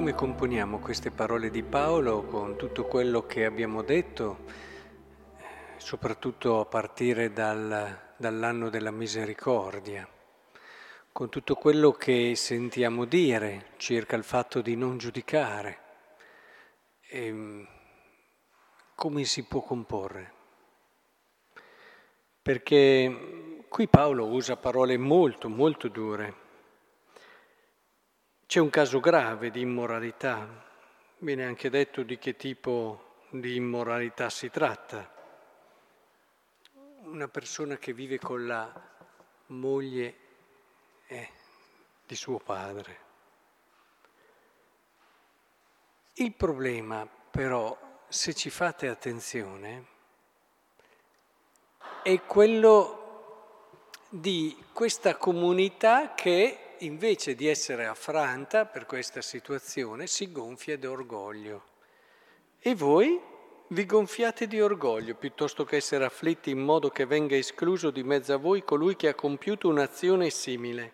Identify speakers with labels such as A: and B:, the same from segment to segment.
A: come componiamo queste parole di Paolo con tutto quello che abbiamo detto, soprattutto a partire dal, dall'anno della misericordia, con tutto quello che sentiamo dire circa il fatto di non giudicare, e ehm, come si può comporre? Perché qui Paolo usa parole molto, molto dure c'è un caso grave di immoralità, viene anche detto di che tipo di immoralità si tratta. Una persona che vive con la moglie eh, di suo padre. Il problema però, se ci fate attenzione, è quello di questa comunità che invece di essere affranta per questa situazione, si gonfia d'orgoglio. E voi vi gonfiate di orgoglio piuttosto che essere afflitti in modo che venga escluso di mezzo a voi colui che ha compiuto un'azione simile.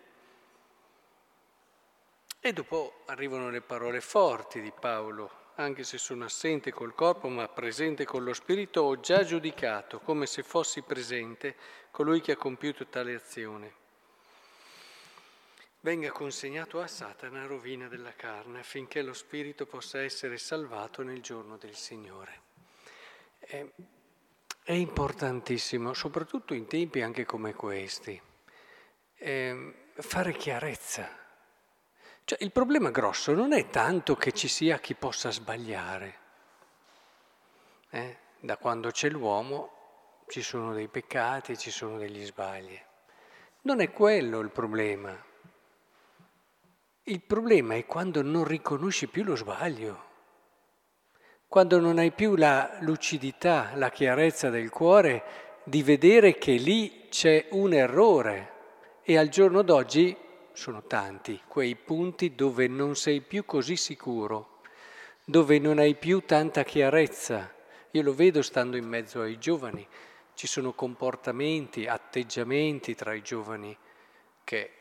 A: E dopo arrivano le parole forti di Paolo, anche se sono assente col corpo ma presente con lo spirito, ho già giudicato come se fossi presente colui che ha compiuto tale azione venga consegnato a Satana rovina della carne affinché lo spirito possa essere salvato nel giorno del Signore. È, è importantissimo, soprattutto in tempi anche come questi, eh, fare chiarezza. Cioè, il problema grosso non è tanto che ci sia chi possa sbagliare. Eh? Da quando c'è l'uomo ci sono dei peccati, ci sono degli sbagli. Non è quello il problema. Il problema è quando non riconosci più lo sbaglio, quando non hai più la lucidità, la chiarezza del cuore di vedere che lì c'è un errore e al giorno d'oggi sono tanti quei punti dove non sei più così sicuro, dove non hai più tanta chiarezza. Io lo vedo stando in mezzo ai giovani, ci sono comportamenti, atteggiamenti tra i giovani che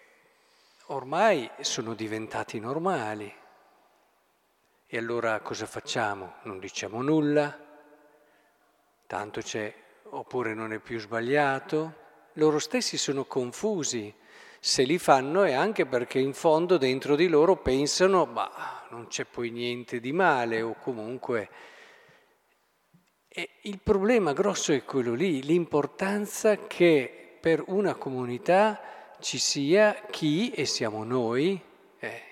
A: ormai sono diventati normali. E allora cosa facciamo? Non diciamo nulla, tanto c'è, oppure non è più sbagliato. Loro stessi sono confusi. Se li fanno è anche perché in fondo dentro di loro pensano, ma non c'è poi niente di male o comunque... E il problema grosso è quello lì, l'importanza che per una comunità ci sia chi, e siamo noi, eh,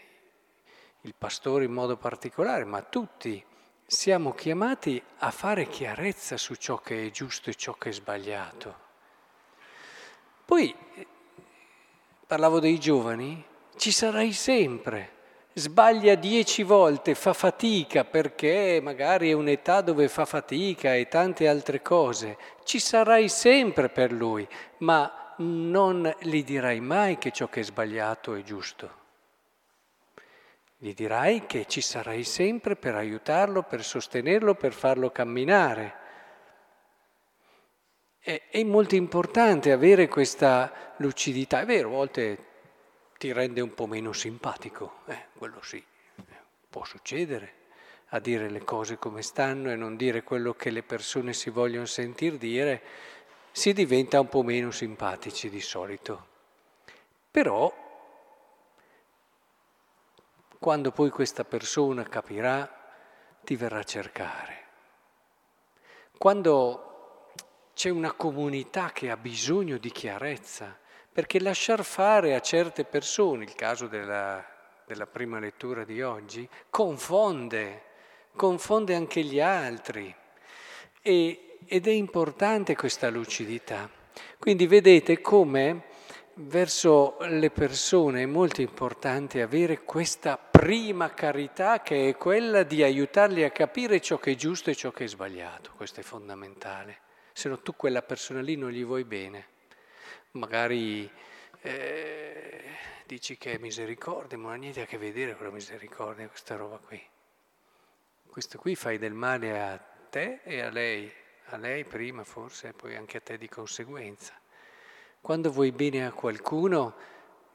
A: il pastore in modo particolare, ma tutti, siamo chiamati a fare chiarezza su ciò che è giusto e ciò che è sbagliato. Poi, parlavo dei giovani, ci sarai sempre. Sbaglia dieci volte, fa fatica perché magari è un'età dove fa fatica e tante altre cose. Ci sarai sempre per lui, ma non gli dirai mai che ciò che è sbagliato è giusto. Gli dirai che ci sarai sempre per aiutarlo, per sostenerlo, per farlo camminare. È, molto importante avere questa lucidità. È vero, a volte ti rende un po' meno simpatico, eh, quello sì, può succedere, a dire le cose come stanno e non dire quello che le persone si vogliono sentir dire si diventa un po' meno simpatici di solito. Però, quando poi questa persona capirà, ti verrà a cercare. Quando c'è una comunità che ha bisogno di chiarezza, perché lasciar fare a certe persone, il caso della, della prima lettura di oggi, confonde, confonde anche gli altri. E ed è importante questa lucidità. Quindi vedete come verso le persone è molto importante avere questa prima carità che è quella di aiutarli a capire ciò che è giusto e ciò che è sbagliato. Questo è fondamentale. Se no tu quella persona lì non gli vuoi bene. Magari eh, dici che è misericordia, ma non ha niente a che vedere con la misericordia, questa roba qui. Questo qui fai del male a te e a lei a lei prima forse e poi anche a te di conseguenza. Quando vuoi bene a qualcuno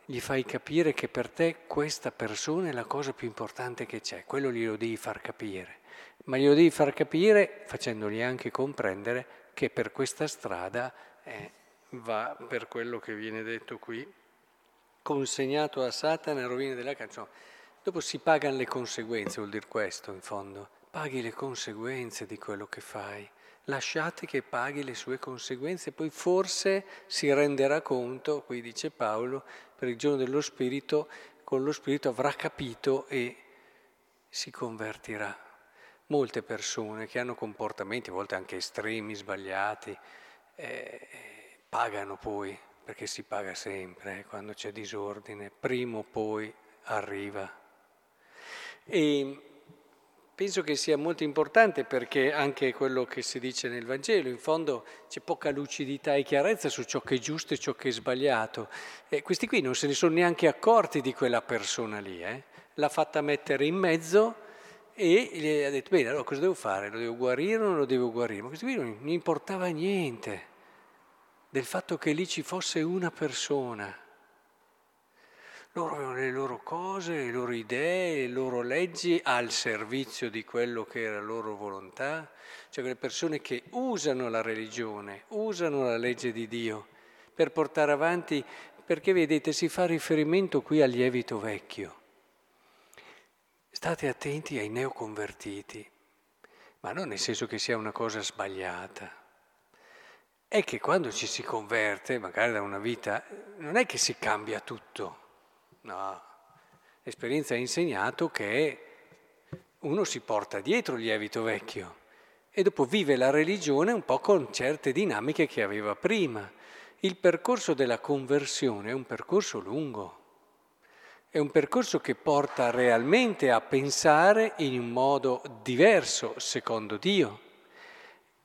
A: gli fai capire che per te questa persona è la cosa più importante che c'è, quello glielo devi far capire, ma glielo devi far capire facendogli anche comprendere che per questa strada eh, va per quello che viene detto qui, consegnato a Satana e rovina della canzone. Dopo si pagano le conseguenze, vuol dire questo in fondo, paghi le conseguenze di quello che fai lasciate che paghi le sue conseguenze, poi forse si renderà conto, qui dice Paolo, per il giorno dello Spirito, con lo Spirito avrà capito e si convertirà. Molte persone che hanno comportamenti, a volte anche estremi, sbagliati, eh, pagano poi, perché si paga sempre eh, quando c'è disordine, prima o poi arriva. E Penso che sia molto importante perché anche quello che si dice nel Vangelo, in fondo c'è poca lucidità e chiarezza su ciò che è giusto e ciò che è sbagliato. E questi qui non se ne sono neanche accorti di quella persona lì, eh? l'ha fatta mettere in mezzo e gli ha detto, bene, allora cosa devo fare? Lo devo guarire o non lo devo guarire? Ma questi qui non gli importava niente del fatto che lì ci fosse una persona loro avevano le loro cose, le loro idee, le loro leggi al servizio di quello che era la loro volontà, cioè quelle persone che usano la religione, usano la legge di Dio per portare avanti, perché vedete si fa riferimento qui al lievito vecchio. State attenti ai neoconvertiti, ma non nel senso che sia una cosa sbagliata. È che quando ci si converte, magari da una vita, non è che si cambia tutto No, l'esperienza ha insegnato che uno si porta dietro il lievito vecchio e dopo vive la religione un po' con certe dinamiche che aveva prima. Il percorso della conversione è un percorso lungo, è un percorso che porta realmente a pensare in un modo diverso secondo Dio.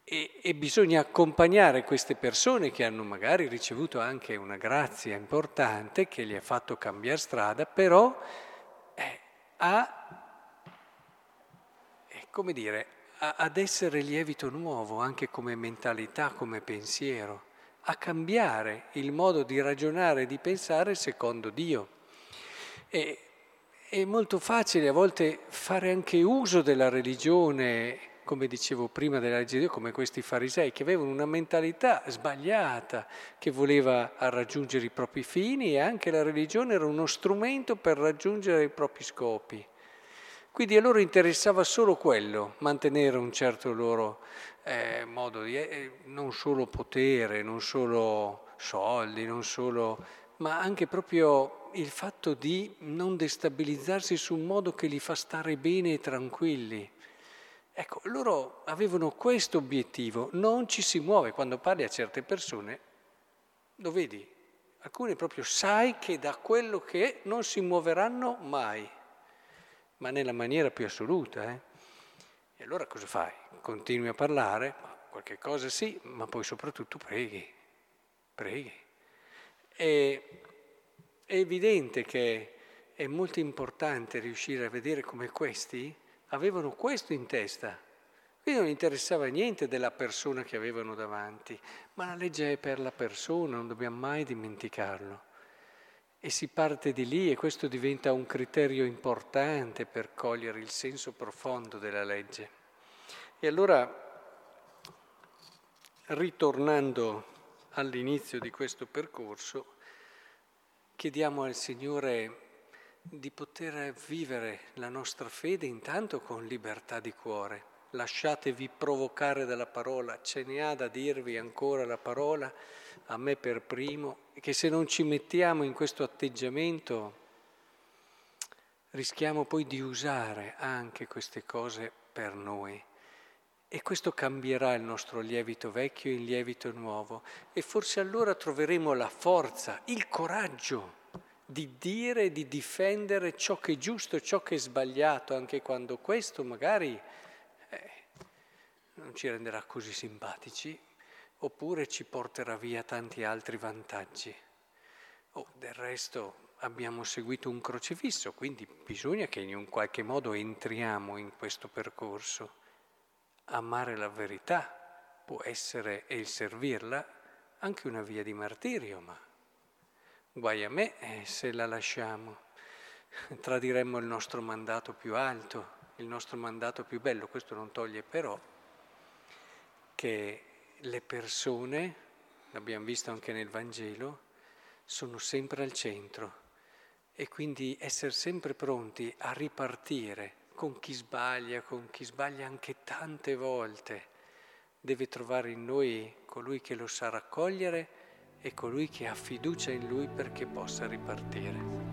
A: E, e, bisogna accompagnare queste persone che hanno magari ricevuto anche una grazia importante che gli ha fatto cambiare strada, però eh, a, eh, come dire, a, ad essere lievito nuovo anche come mentalità, come pensiero, a cambiare il modo di ragionare e di pensare secondo Dio. E, è molto facile a volte fare anche uso della religione come dicevo prima della legge di Dio, come questi farisei che avevano una mentalità sbagliata, che voleva raggiungere i propri fini e anche la religione era uno strumento per raggiungere i propri scopi. Quindi a loro interessava solo quello, mantenere un certo loro eh, modo di, eh, non solo potere, non solo soldi, non solo, ma anche proprio il fatto di non destabilizzarsi su un modo che li fa stare bene e tranquilli. Ecco, loro avevano questo obiettivo, non ci si muove quando parli a certe persone, lo vedi, alcune proprio sai che da quello che è non si muoveranno mai, ma nella maniera più assoluta. Eh? E allora cosa fai? Continui a parlare, qualche cosa sì, ma poi soprattutto preghi, preghi. E, è evidente che è molto importante riuscire a vedere come questi avevano questo in testa. Quindi non interessava niente della persona che avevano davanti, ma la legge è per la persona, non dobbiamo mai dimenticarlo. E si parte di lì e questo diventa un criterio importante per cogliere il senso profondo della legge. E allora, ritornando all'inizio di questo percorso, chiediamo al Signore di poter vivere la nostra fede intanto con libertà di cuore. Lasciatevi provocare dalla parola, ce ne ha da dirvi ancora la parola, a me per primo, che se non ci mettiamo in questo atteggiamento rischiamo poi di usare anche queste cose per noi. E questo cambierà il nostro lievito vecchio in lievito nuovo e forse allora troveremo la forza, il coraggio di dire e di difendere ciò che è giusto ciò che è sbagliato, anche quando questo magari eh, non ci renderà così simpatici, oppure ci porterà via tanti altri vantaggi. Oh, del resto abbiamo seguito un crocifisso, quindi bisogna che in un qualche modo entriamo in questo percorso. Amare la verità può essere e il servirla anche una via di martirio, ma Guai a me eh, se la lasciamo, tradiremmo il nostro mandato più alto, il nostro mandato più bello. Questo non toglie però che le persone, l'abbiamo visto anche nel Vangelo, sono sempre al centro e quindi essere sempre pronti a ripartire con chi sbaglia, con chi sbaglia anche tante volte, deve trovare in noi colui che lo sa raccogliere e colui che ha fiducia in lui perché possa ripartire.